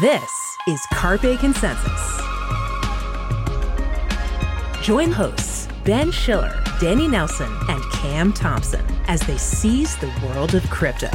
This is Carpe Consensus. Join hosts Ben Schiller, Danny Nelson, and Cam Thompson as they seize the world of crypto.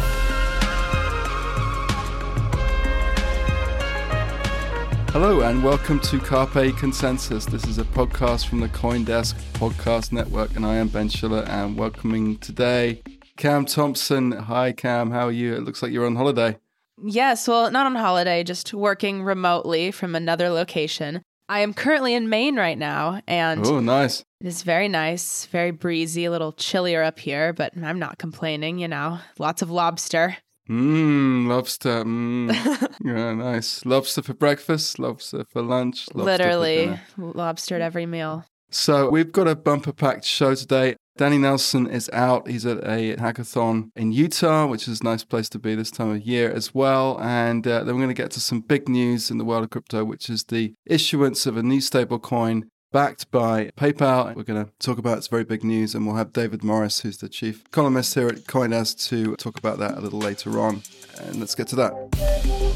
Hello and welcome to Carpe Consensus. This is a podcast from the Coindesk Podcast Network, and I am Ben Schiller and welcoming today Cam Thompson. Hi, Cam. How are you? It looks like you're on holiday. Yes, well, not on holiday, just working remotely from another location. I am currently in Maine right now, and Oh, nice. it is very nice, very breezy, a little chillier up here, but I'm not complaining, you know. Lots of lobster. Mmm, lobster. Mmm. yeah, nice. Lobster for breakfast, lobster for lunch. Lobster Literally, dinner. lobster at every meal. So we've got a bumper packed show today. Danny Nelson is out. He's at a hackathon in Utah, which is a nice place to be this time of year as well. And uh, then we're going to get to some big news in the world of crypto, which is the issuance of a new stablecoin backed by PayPal. We're going to talk about its very big news, and we'll have David Morris, who's the chief columnist here at Coindesk, to talk about that a little later on. And let's get to that.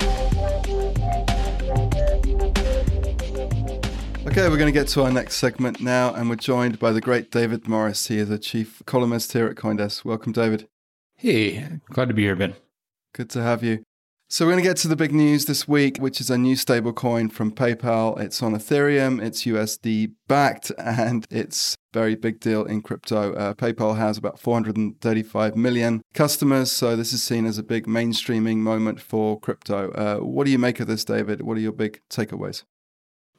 Okay, we're going to get to our next segment now, and we're joined by the great David Morris. He is a chief columnist here at Coindesk. Welcome, David. Hey, glad to be here, Ben. Good to have you. So, we're going to get to the big news this week, which is a new stablecoin from PayPal. It's on Ethereum, it's USD backed, and it's a very big deal in crypto. Uh, PayPal has about 435 million customers, so this is seen as a big mainstreaming moment for crypto. Uh, what do you make of this, David? What are your big takeaways?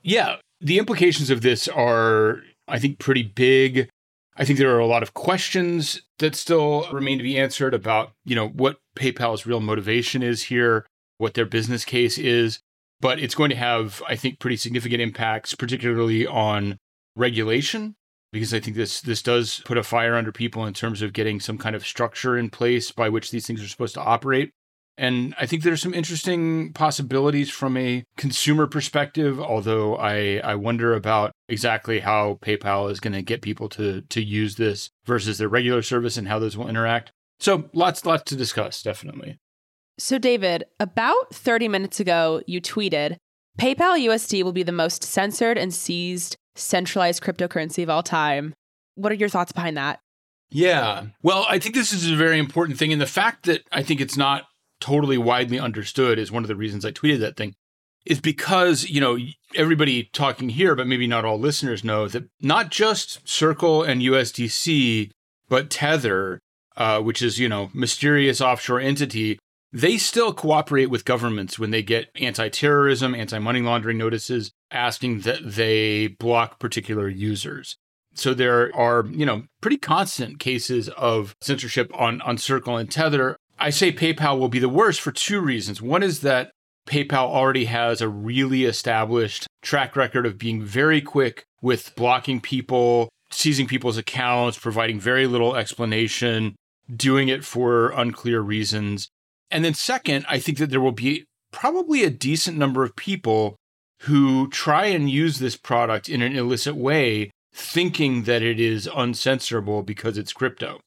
Yeah, the implications of this are, I think, pretty big. I think there are a lot of questions that still remain to be answered about, you know, what PayPal's real motivation is here, what their business case is. But it's going to have, I think, pretty significant impacts, particularly on regulation, because I think this this does put a fire under people in terms of getting some kind of structure in place by which these things are supposed to operate. And I think there's some interesting possibilities from a consumer perspective, although I, I wonder about exactly how PayPal is going to get people to, to use this versus their regular service and how those will interact. So lots, lots to discuss, definitely. So, David, about 30 minutes ago, you tweeted PayPal USD will be the most censored and seized centralized cryptocurrency of all time. What are your thoughts behind that? Yeah. Well, I think this is a very important thing. And the fact that I think it's not totally widely understood is one of the reasons I tweeted that thing is because, you know, everybody talking here, but maybe not all listeners know that not just Circle and USDC, but Tether, uh, which is, you know, mysterious offshore entity, they still cooperate with governments when they get anti-terrorism, anti-money laundering notices asking that they block particular users. So there are, you know, pretty constant cases of censorship on, on Circle and Tether. I say PayPal will be the worst for two reasons. One is that PayPal already has a really established track record of being very quick with blocking people, seizing people's accounts, providing very little explanation, doing it for unclear reasons. And then, second, I think that there will be probably a decent number of people who try and use this product in an illicit way, thinking that it is uncensorable because it's crypto.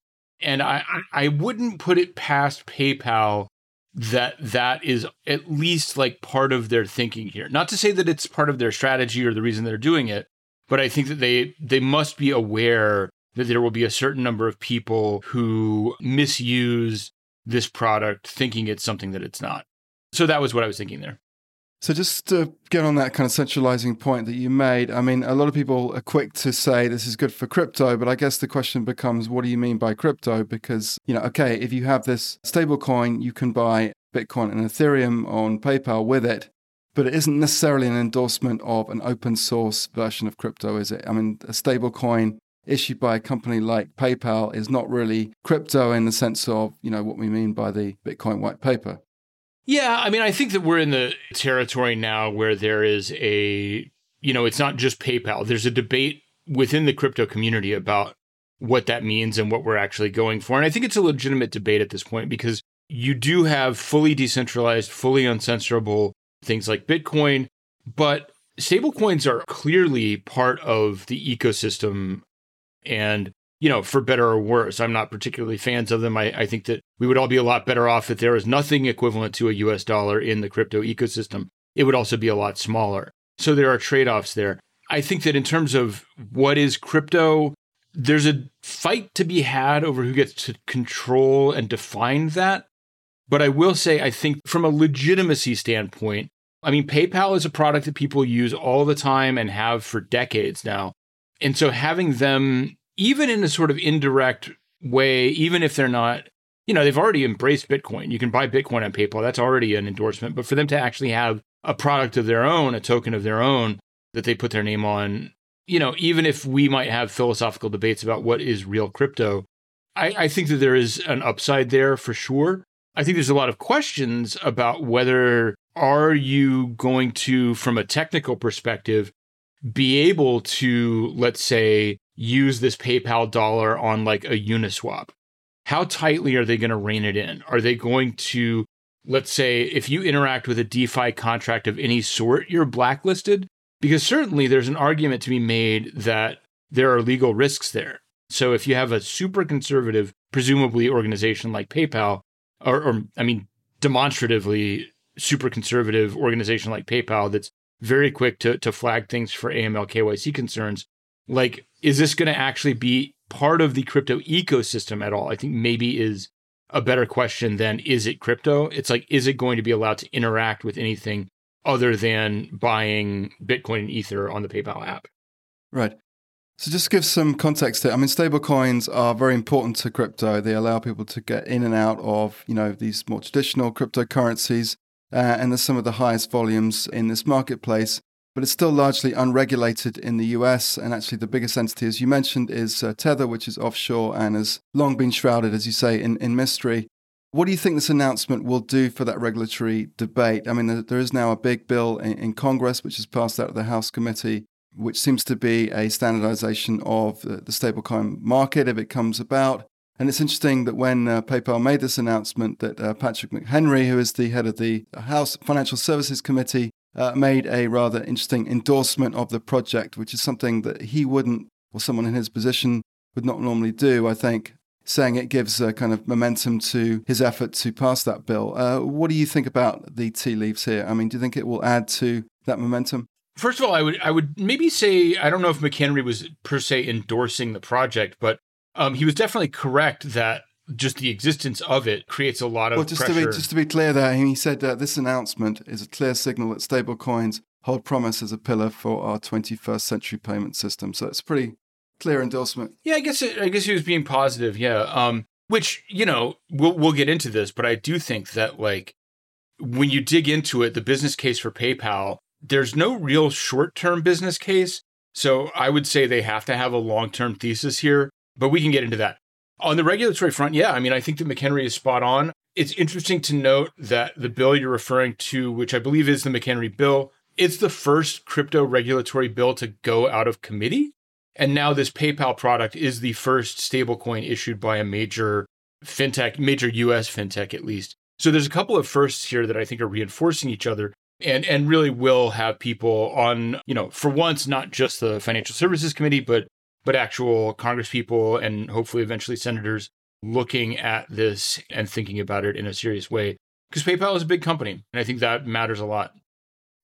And I, I wouldn't put it past PayPal that that is at least like part of their thinking here. Not to say that it's part of their strategy or the reason they're doing it, but I think that they they must be aware that there will be a certain number of people who misuse this product thinking it's something that it's not. So that was what I was thinking there. So just to get on that kind of centralizing point that you made, I mean, a lot of people are quick to say this is good for crypto, but I guess the question becomes, what do you mean by crypto? Because, you know, okay, if you have this stable coin, you can buy Bitcoin and Ethereum on PayPal with it, but it isn't necessarily an endorsement of an open source version of crypto, is it? I mean, a stable coin issued by a company like PayPal is not really crypto in the sense of, you know, what we mean by the Bitcoin white paper. Yeah, I mean, I think that we're in the territory now where there is a, you know, it's not just PayPal. There's a debate within the crypto community about what that means and what we're actually going for. And I think it's a legitimate debate at this point because you do have fully decentralized, fully uncensorable things like Bitcoin, but stablecoins are clearly part of the ecosystem. And you know, for better or worse. I'm not particularly fans of them. I, I, think that we would all be a lot better off if there was nothing equivalent to a US dollar in the crypto ecosystem. it would also be a lot smaller. So there are trade offs there. I think that in terms of what is crypto, there's a fight to be had over who gets to control and define that. But I will say, I think from a legitimacy standpoint, I mean, PayPal is a product that people use all the time and have for decades now. And so having them, even in a sort of indirect way, even if they're not, you know, they've already embraced Bitcoin. You can buy Bitcoin on PayPal. That's already an endorsement. But for them to actually have a product of their own, a token of their own that they put their name on, you know, even if we might have philosophical debates about what is real crypto, I, I think that there is an upside there for sure. I think there's a lot of questions about whether are you going to, from a technical perspective, be able to, let's say, use this PayPal dollar on like a Uniswap? How tightly are they going to rein it in? Are they going to, let's say, if you interact with a DeFi contract of any sort, you're blacklisted? Because certainly there's an argument to be made that there are legal risks there. So if you have a super conservative, presumably organization like PayPal, or, or I mean, demonstratively super conservative organization like PayPal that's very quick to, to flag things for AML KYC concerns, like, is this going to actually be part of the crypto ecosystem at all? I think maybe is a better question than is it crypto? It's like, is it going to be allowed to interact with anything other than buying Bitcoin and Ether on the PayPal app? Right. So just to give some context here, I mean, stablecoins are very important to crypto. They allow people to get in and out of, you know, these more traditional cryptocurrencies, uh, and there's some of the highest volumes in this marketplace. But it's still largely unregulated in the US, and actually the biggest entity, as you mentioned, is uh, Tether, which is offshore and has long been shrouded, as you say, in, in mystery. What do you think this announcement will do for that regulatory debate? I mean, there is now a big bill in, in Congress which has passed out of the House committee which seems to be a standardization of the, the stablecoin market if it comes about. And it's interesting that when uh, PayPal made this announcement, that uh, Patrick McHenry, who is the head of the House Financial Services Committee, uh, made a rather interesting endorsement of the project, which is something that he wouldn't, or someone in his position would not normally do. I think saying it gives a kind of momentum to his effort to pass that bill. Uh, what do you think about the tea leaves here? I mean, do you think it will add to that momentum? First of all, I would I would maybe say I don't know if McHenry was per se endorsing the project, but um, he was definitely correct that just the existence of it creates a lot of well, just pressure. To be, just to be clear, there he said that this announcement is a clear signal that stablecoins hold promise as a pillar for our 21st century payment system. So it's a pretty clear endorsement. Yeah, I guess it, I guess he was being positive. Yeah, um, which you know we'll we'll get into this, but I do think that like when you dig into it, the business case for PayPal there's no real short term business case. So I would say they have to have a long term thesis here, but we can get into that. On the regulatory front, yeah, I mean, I think that McHenry is spot on. It's interesting to note that the bill you're referring to, which I believe is the McHenry bill, it's the first crypto regulatory bill to go out of committee. And now this PayPal product is the first stablecoin issued by a major fintech, major US fintech at least. So there's a couple of firsts here that I think are reinforcing each other and and really will have people on you know for once not just the financial services committee but but actual congress people and hopefully eventually senators looking at this and thinking about it in a serious way. Because paypal is a big company and i think that matters a lot.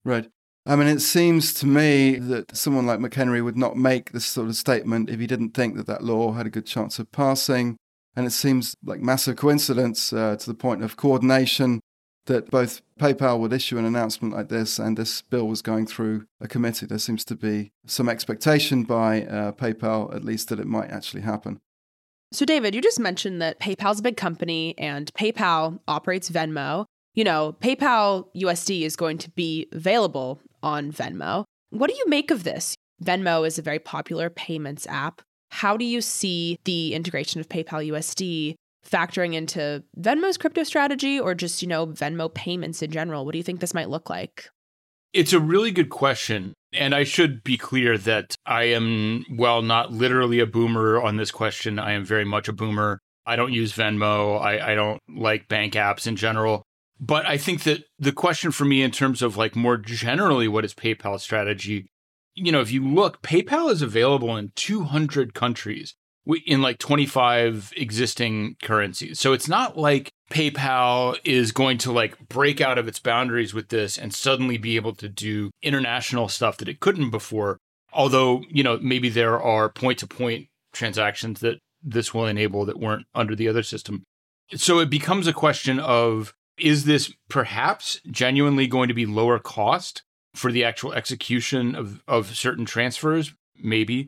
Right. I mean, it seems to me that someone like McHenry would not make this sort of statement if he didn't think that that law had a good chance of passing. And it seems like massive coincidence uh, to the point of coordination that both PayPal would issue an announcement like this and this bill was going through a committee. There seems to be some expectation by uh, PayPal, at least, that it might actually happen. So, David, you just mentioned that PayPal's a big company and PayPal operates Venmo. You know, PayPal USD is going to be available on Venmo. What do you make of this? Venmo is a very popular payments app. How do you see the integration of PayPal USD factoring into Venmo's crypto strategy or just, you know, Venmo payments in general? What do you think this might look like? It's a really good question. And I should be clear that I am, well, not literally a boomer on this question. I am very much a boomer. I don't use Venmo. I, I don't like bank apps in general. But I think that the question for me, in terms of like more generally, what is PayPal's strategy? You know, if you look, PayPal is available in 200 countries in like 25 existing currencies. So it's not like PayPal is going to like break out of its boundaries with this and suddenly be able to do international stuff that it couldn't before. Although, you know, maybe there are point to point transactions that this will enable that weren't under the other system. So it becomes a question of is this perhaps genuinely going to be lower cost for the actual execution of, of certain transfers? Maybe.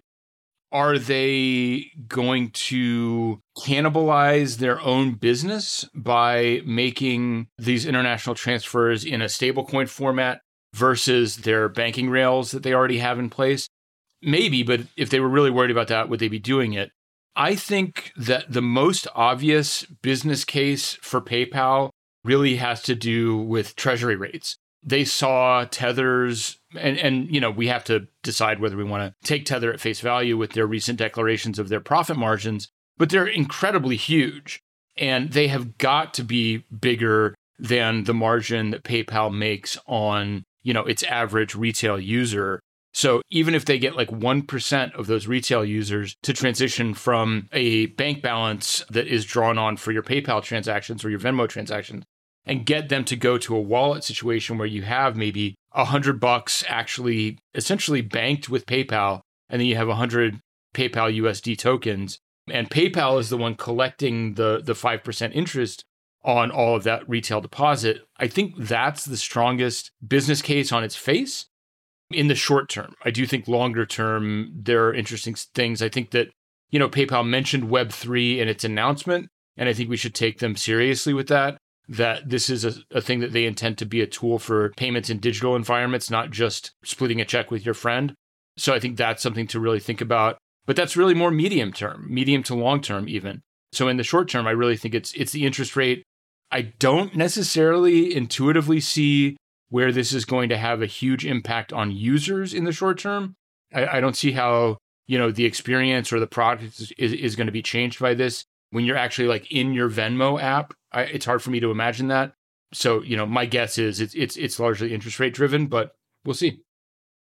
Are they going to cannibalize their own business by making these international transfers in a stablecoin format versus their banking rails that they already have in place? Maybe, but if they were really worried about that, would they be doing it? I think that the most obvious business case for PayPal really has to do with treasury rates. They saw Tether's and and you know, we have to decide whether we want to take Tether at face value with their recent declarations of their profit margins, but they're incredibly huge and they have got to be bigger than the margin that PayPal makes on, you know, its average retail user. So even if they get like 1% of those retail users to transition from a bank balance that is drawn on for your PayPal transactions or your Venmo transactions and get them to go to a wallet situation where you have maybe a hundred bucks actually essentially banked with PayPal, and then you have a hundred PayPal USD tokens, and PayPal is the one collecting the the five percent interest on all of that retail deposit. I think that's the strongest business case on its face in the short term. I do think longer term, there are interesting things. I think that, you know, PayPal mentioned Web3 in its announcement, and I think we should take them seriously with that. That this is a, a thing that they intend to be a tool for payments in digital environments, not just splitting a check with your friend. So I think that's something to really think about. But that's really more medium term, medium to long term, even. So in the short term, I really think it's it's the interest rate. I don't necessarily intuitively see where this is going to have a huge impact on users in the short term. I, I don't see how you know the experience or the product is, is, is, going to be changed by this when you're actually like in your Venmo app. I, it's hard for me to imagine that. So you know, my guess is it's it's it's largely interest rate driven, but we'll see.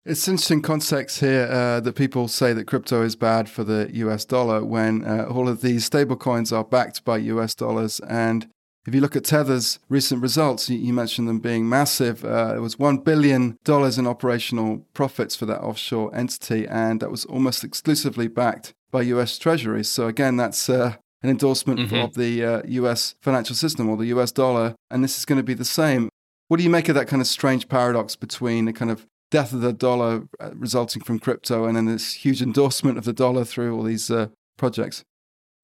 It's interesting context here uh, that people say that crypto is bad for the US dollar when uh, all of these stablecoins are backed by US dollars and if you look at Tether's recent results, you, mentioned them being massive. Uh, it was $1 billion in operational profits for that offshore entity, and that was almost exclusively backed by US treasuries. So, again, that's uh, an endorsement mm-hmm. of the uh, US financial system or the US dollar, and this is going to be the same. What do you make of that kind of strange paradox between the kind of death of the dollar uh, resulting from crypto and then this huge endorsement of the dollar through all these uh, projects?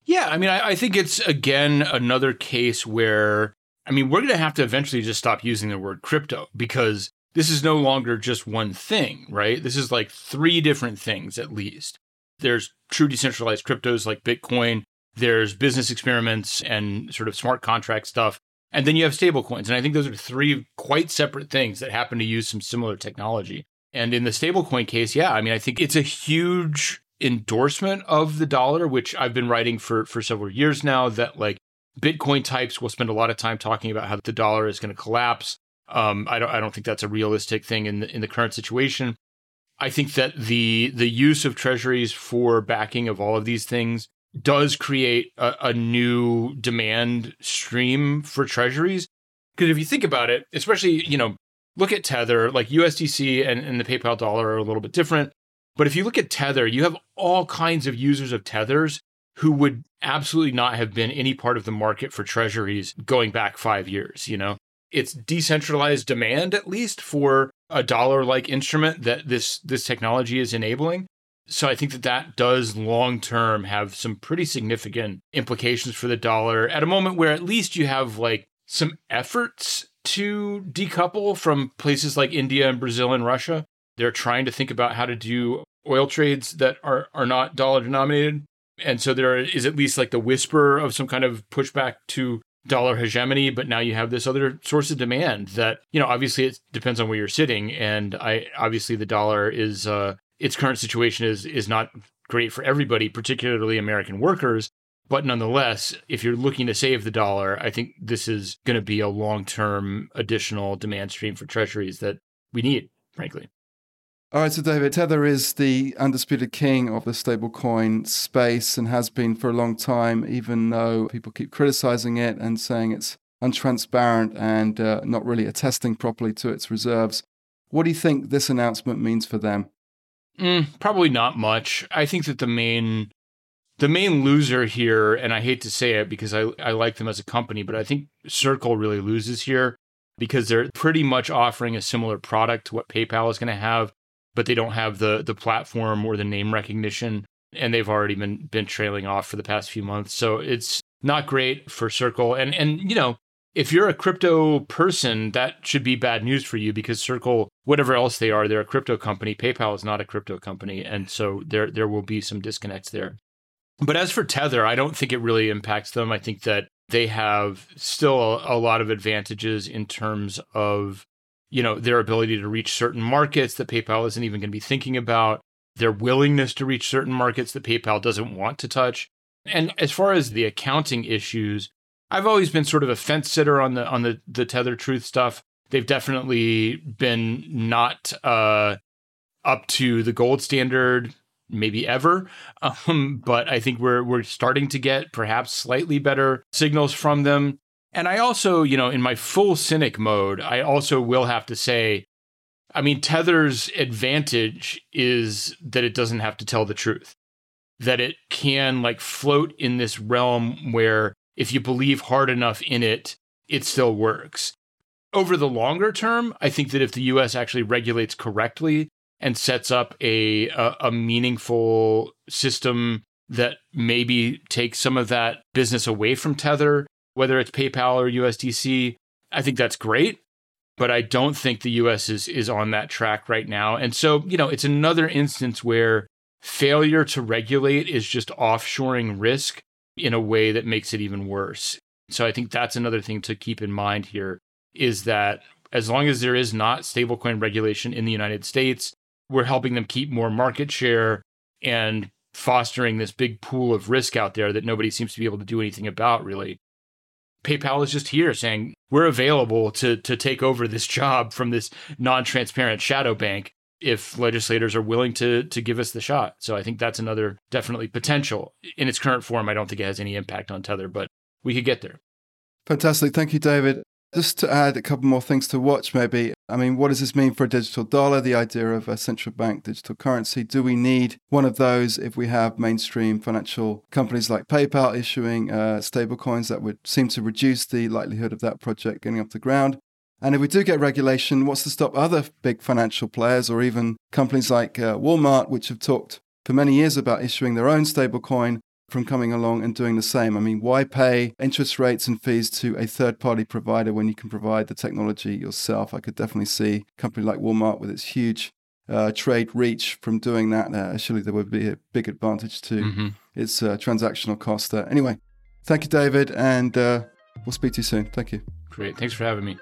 Yeah, I mean, I, I think it's again another case where I mean, we're going to have to eventually just stop using the word crypto because this is no longer just one thing, right? This is like three different things at least. There's true decentralized cryptos like Bitcoin, there's business experiments and sort of smart contract stuff, and then you have stablecoins. And I think those are three quite separate things that happen to use some similar technology. And in the stablecoin case, yeah, I mean, I think it's a huge endorsement of the dollar, which I've been writing for for several years now, that like Bitcoin types will spend a lot of time talking about how the dollar is going to collapse. Um, I don't I don't think that's a realistic thing in the, in the current situation. I think that the the use of treasuries for backing of all of these things does create a, a new demand stream for treasuries. Because if you think about it, especially you know, look at Tether, like USDC and, and the PayPal dollar are a little bit different. But if you look at Tether, you have all kinds of users of Tethers who would absolutely not have been any part of the market for treasuries going back five years. You know, it's decentralized demand, at least for a dollar like instrument that this, this technology is enabling. So I think that that does long term have some pretty significant implications for the dollar at a moment where at least you have like some efforts to decouple from places like India and Brazil and Russia. They're trying to think about how to do oil trades that are, are not dollar denominated. And so there is at least like the whisper of some kind of pushback to dollar hegemony, but now you have this other source of demand that, you know, obviously it depends on where you're sitting. And I obviously the dollar is uh its current situation is is not great for everybody, particularly American workers. But nonetheless, if you're looking to save the dollar, I think this is going to be a long term additional demand stream for treasuries that we need, frankly. All right, so David, Tether is the undisputed king of the stablecoin space and has been for a long time, even though people keep criticizing it and saying it's untransparent and uh, not really attesting properly to its reserves. What do you think this announcement means for them? Mm, probably not much. I think that the main the main loser here, and I hate to say it because I, I like them as a company, but I think Circle really loses here because they're pretty much offering a similar product to what PayPal is going to have, but they don't have the the platform or the name recognition, and they've already been been trailing off for the past few months. So it's not great for Circle, and and you know if you're a crypto person, that should be bad news for you because Circle, whatever else they are, they're a crypto company. PayPal is not a crypto company, and so there there will be some disconnects there. But as for Tether, I don't think it really impacts them. I think that they have still a, a lot of advantages in terms of you know their ability to reach certain markets that PayPal isn't even going to be thinking about, their willingness to reach certain markets that PayPal doesn't want to touch. And as far as the accounting issues, I've always been sort of a fence sitter on the on the the tether truth stuff. They've definitely been not uh, up to the gold standard, maybe ever. Um, but I think we're we're starting to get perhaps slightly better signals from them. And I also, you know, in my full cynic mode, I also will have to say, I mean, Tether's advantage is that it doesn't have to tell the truth, that it can like float in this realm where if you believe hard enough in it, it still works. Over the longer term, I think that if the US actually regulates correctly and sets up a, a, a meaningful system that maybe takes some of that business away from Tether, whether it's PayPal or USDC, I think that's great. But I don't think the US is is on that track right now. And so, you know, it's another instance where failure to regulate is just offshoring risk in a way that makes it even worse. So I think that's another thing to keep in mind here is that as long as there is not stablecoin regulation in the United States, we're helping them keep more market share and fostering this big pool of risk out there that nobody seems to be able to do anything about really. PayPal is just here saying we're available to to take over this job from this non-transparent shadow bank if legislators are willing to to give us the shot. So I think that's another definitely potential. In its current form, I don't think it has any impact on Tether, but we could get there. Fantastic. Thank you, David. Just to add a couple more things to watch, maybe. I mean, what does this mean for a digital dollar? The idea of a central bank digital currency. Do we need one of those if we have mainstream financial companies like PayPal issuing uh, stablecoins that would seem to reduce the likelihood of that project getting off the ground? And if we do get regulation, what's to stop other big financial players or even companies like uh, Walmart, which have talked for many years about issuing their own stablecoin, from coming along and doing the same? I mean, why pay interest rates and fees to a third party provider when you can provide the technology yourself? I could definitely see a company like Walmart with its huge uh, trade reach from doing that. Uh, surely there would be a big advantage to mm-hmm. its uh, transactional cost there. Anyway, thank you, David, and uh, we'll speak to you soon. Thank you. Great. Thanks for having me.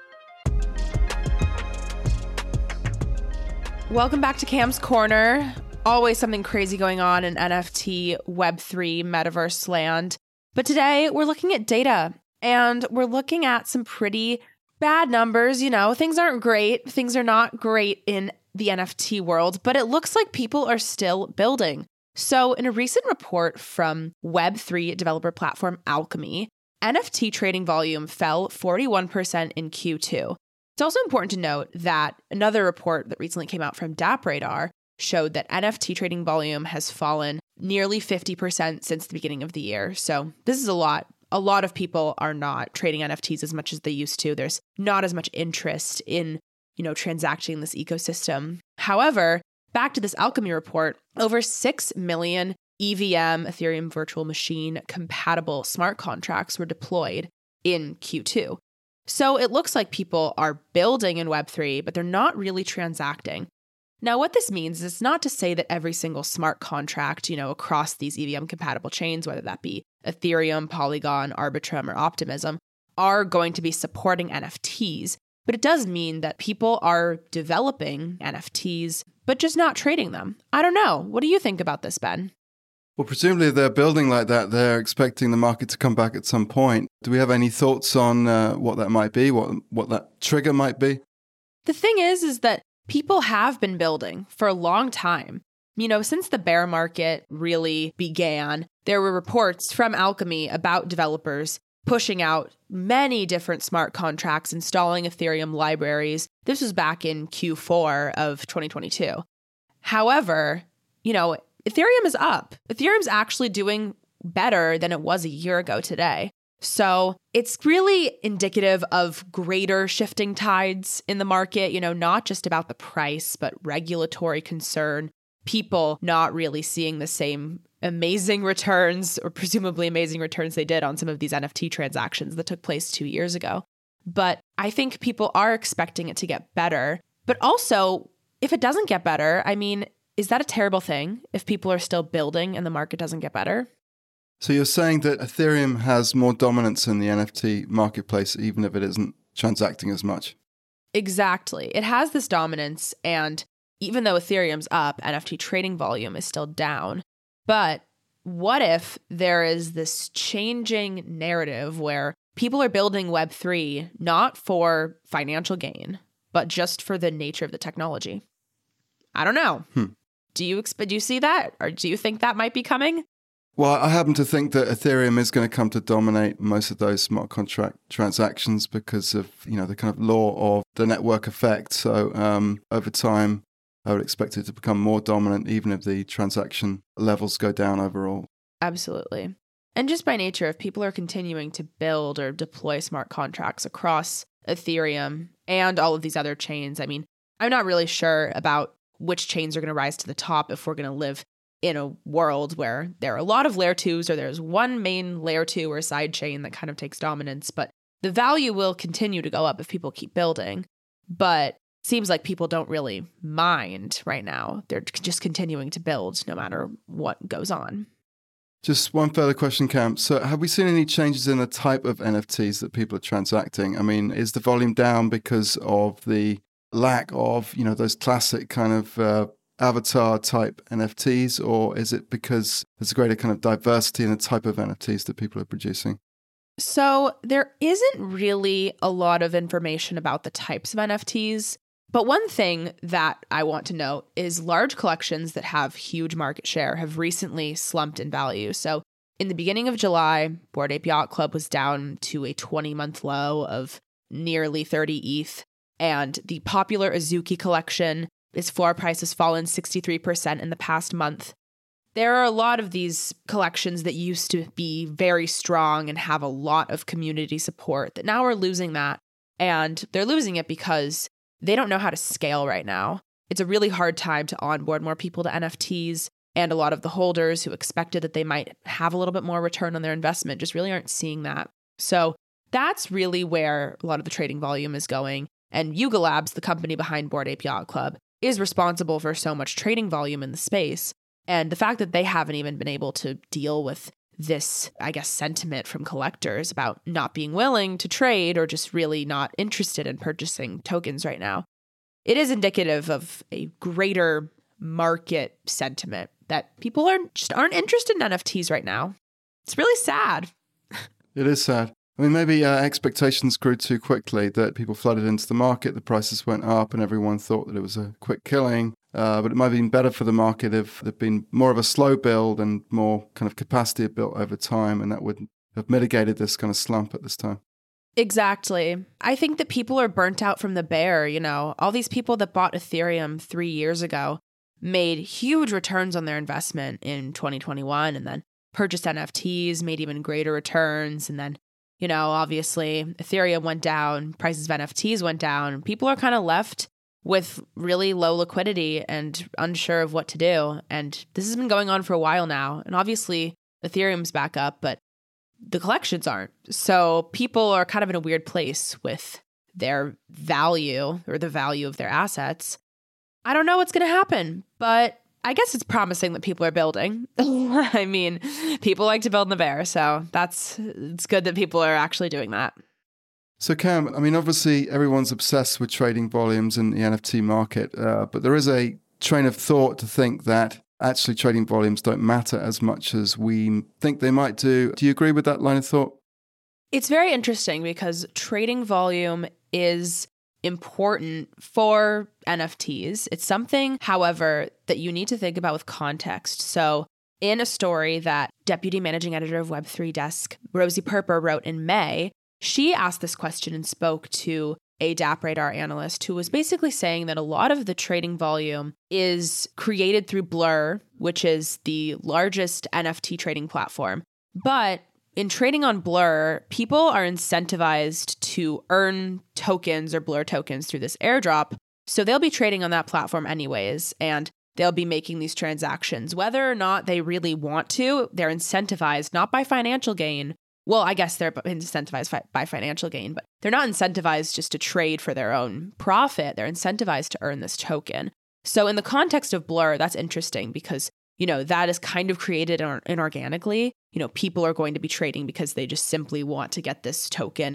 Welcome back to Cam's Corner. Always something crazy going on in NFT, Web3, metaverse land. But today we're looking at data and we're looking at some pretty bad numbers. You know, things aren't great. Things are not great in the NFT world, but it looks like people are still building. So, in a recent report from Web3 developer platform Alchemy, NFT trading volume fell 41% in Q2. It's also important to note that another report that recently came out from DappRadar showed that NFT trading volume has fallen nearly 50% since the beginning of the year. So, this is a lot. A lot of people are not trading NFTs as much as they used to. There's not as much interest in, you know, transacting this ecosystem. However, back to this Alchemy report, over 6 million EVM, Ethereum Virtual Machine compatible smart contracts were deployed in Q2. So it looks like people are building in Web3, but they're not really transacting. Now, what this means is it's not to say that every single smart contract, you know, across these EVM compatible chains, whether that be Ethereum, Polygon, Arbitrum, or Optimism, are going to be supporting NFTs. But it does mean that people are developing NFTs, but just not trading them. I don't know. What do you think about this, Ben? Well, presumably they're building like that. They're expecting the market to come back at some point. Do we have any thoughts on uh, what that might be? What what that trigger might be? The thing is, is that people have been building for a long time. You know, since the bear market really began, there were reports from Alchemy about developers pushing out many different smart contracts, installing Ethereum libraries. This was back in Q4 of 2022. However, you know, Ethereum is up. Ethereum's actually doing better than it was a year ago today. So it's really indicative of greater shifting tides in the market, you know, not just about the price, but regulatory concern, people not really seeing the same amazing returns or presumably amazing returns they did on some of these NFT transactions that took place two years ago. But I think people are expecting it to get better. But also, if it doesn't get better, I mean, is that a terrible thing if people are still building and the market doesn't get better? So you're saying that Ethereum has more dominance in the NFT marketplace, even if it isn't transacting as much? Exactly. It has this dominance, and even though Ethereum's up, NFT trading volume is still down. But what if there is this changing narrative where people are building Web3 not for financial gain, but just for the nature of the technology? I don't know. Hmm. Do you expect? Do you see that, or do you think that might be coming? Well, I happen to think that Ethereum is going to come to dominate most of those smart contract transactions because of you know the kind of law of the network effect. So um, over time, I would expect it to become more dominant, even if the transaction levels go down overall. Absolutely. And just by nature, if people are continuing to build or deploy smart contracts across Ethereum and all of these other chains, I mean, I'm not really sure about which chains are going to rise to the top if we're going to live in a world where there are a lot of layer twos or there's one main layer two or side chain that kind of takes dominance. But the value will continue to go up if people keep building. But seems like people don't really mind right now. They're just continuing to build no matter what goes on. Just one further question, Cam. So, have we seen any changes in the type of NFTs that people are transacting? I mean, is the volume down because of the lack of, you know, those classic kind of uh, avatar type NFTs, or is it because there's a greater kind of diversity in the type of NFTs that people are producing? So, there isn't really a lot of information about the types of NFTs. But one thing that I want to note is large collections that have huge market share have recently slumped in value. So in the beginning of July, Bored Ape Yacht Club was down to a 20 month low of nearly 30 ETH. And the popular Azuki collection, its floor price has fallen 63% in the past month. There are a lot of these collections that used to be very strong and have a lot of community support that now are losing that. And they're losing it because they don't know how to scale right now. It's a really hard time to onboard more people to NFTs. And a lot of the holders who expected that they might have a little bit more return on their investment just really aren't seeing that. So that's really where a lot of the trading volume is going. And Yuga Labs, the company behind Bored Ape Yacht Club, is responsible for so much trading volume in the space. And the fact that they haven't even been able to deal with this, I guess, sentiment from collectors about not being willing to trade or just really not interested in purchasing tokens right now. It is indicative of a greater market sentiment that people are just aren't interested in NFTs right now. It's really sad. It is sad. I mean, maybe uh, expectations grew too quickly that people flooded into the market, the prices went up, and everyone thought that it was a quick killing. Uh, but it might have been better for the market if there'd been more of a slow build and more kind of capacity built over time, and that would have mitigated this kind of slump at this time. Exactly. I think that people are burnt out from the bear. You know, all these people that bought Ethereum three years ago made huge returns on their investment in 2021 and then purchased NFTs, made even greater returns. And then, you know, obviously Ethereum went down, prices of NFTs went down. People are kind of left with really low liquidity and unsure of what to do. And this has been going on for a while now. And obviously, Ethereum's back up, but the collections aren't. So people are kind of in a weird place with their value or the value of their assets. I don't know what's going to happen, but I guess it's promising that people are building. I mean, people like to build in the bear, so that's it's good that people are actually doing that. So, Cam, I mean, obviously everyone's obsessed with trading volumes in the NFT market, uh, but there is a train of thought to think that actually trading volumes don't matter as much as we think they might do. Do you agree with that line of thought? It's very interesting because trading volume is important for NFTs. It's something, however, that you need to think about with context. So, in a story that deputy managing editor of Web3 Desk, Rosie Perper, wrote in May, she asked this question and spoke to a DappRadar analyst who was basically saying that a lot of the trading volume is created through Blur, which is the largest NFT trading platform. But in trading on Blur, people are incentivized to earn tokens or Blur tokens through this airdrop. So they'll be trading on that platform anyways. And they'll be making these transactions. Whether or not they really want to, they're incentivized not by financial gain. Well, I guess they're incentivized by financial gain, but they're not incentivized just to trade for their own profit. They're incentivized to earn this token. So, in the context of Blur, that's interesting because, you know, that is kind of created inorganically. You know, people are going to be trading because they just simply want to get this token.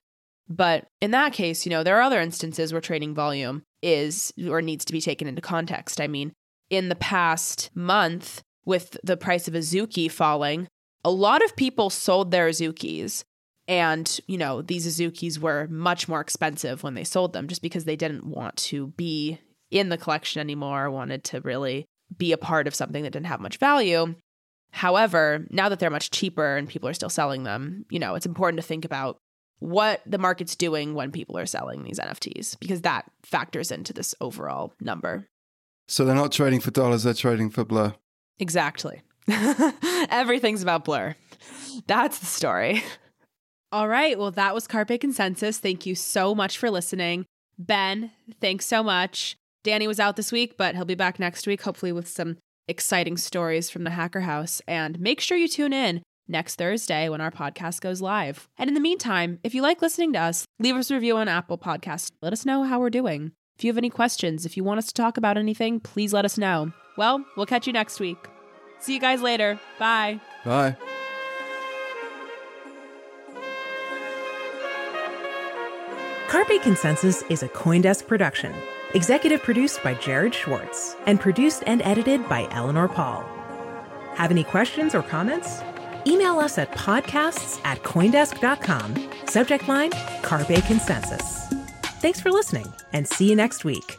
But in that case, you know, there are other instances where trading volume is or needs to be taken into context. I mean, in the past month, with the price of Azuki falling, a lot of people sold their Azukis. And, you know, these Azukis were much more expensive when they sold them just because they didn't want to be in the collection anymore, wanted to really be a part of something that didn't have much value. However, now that they're much cheaper and people are still selling them, you know, it's important to think about what the market's doing when people are selling these NFTs because that factors into this overall number. So they're not trading for dollars, they're trading for Blur. Exactly. Everything's about Blur. That's the story. All right. Well, that was Carpe Consensus. Thank you so much for listening. Ben, thanks so much. Danny was out this week, but he'll be back next week, hopefully with some exciting stories from the Hacker House. And make sure you tune in next Thursday when our podcast goes live. And in the meantime, if you like listening to us, leave us a review on Apple Podcasts. Let us know how we're doing. If you have any questions, if you want us to talk about anything, please let us know. Well, we'll catch you next week. See you guys later. Bye. Bye. Carpe Consensus is a Coindesk production. Executive produced by Jared Schwartz and produced and edited by Eleanor Pahl. Have any questions or comments? Email us at podcasts at Coindesk.com. Subject line Carpe Consensus. Thanks for listening and see you next week.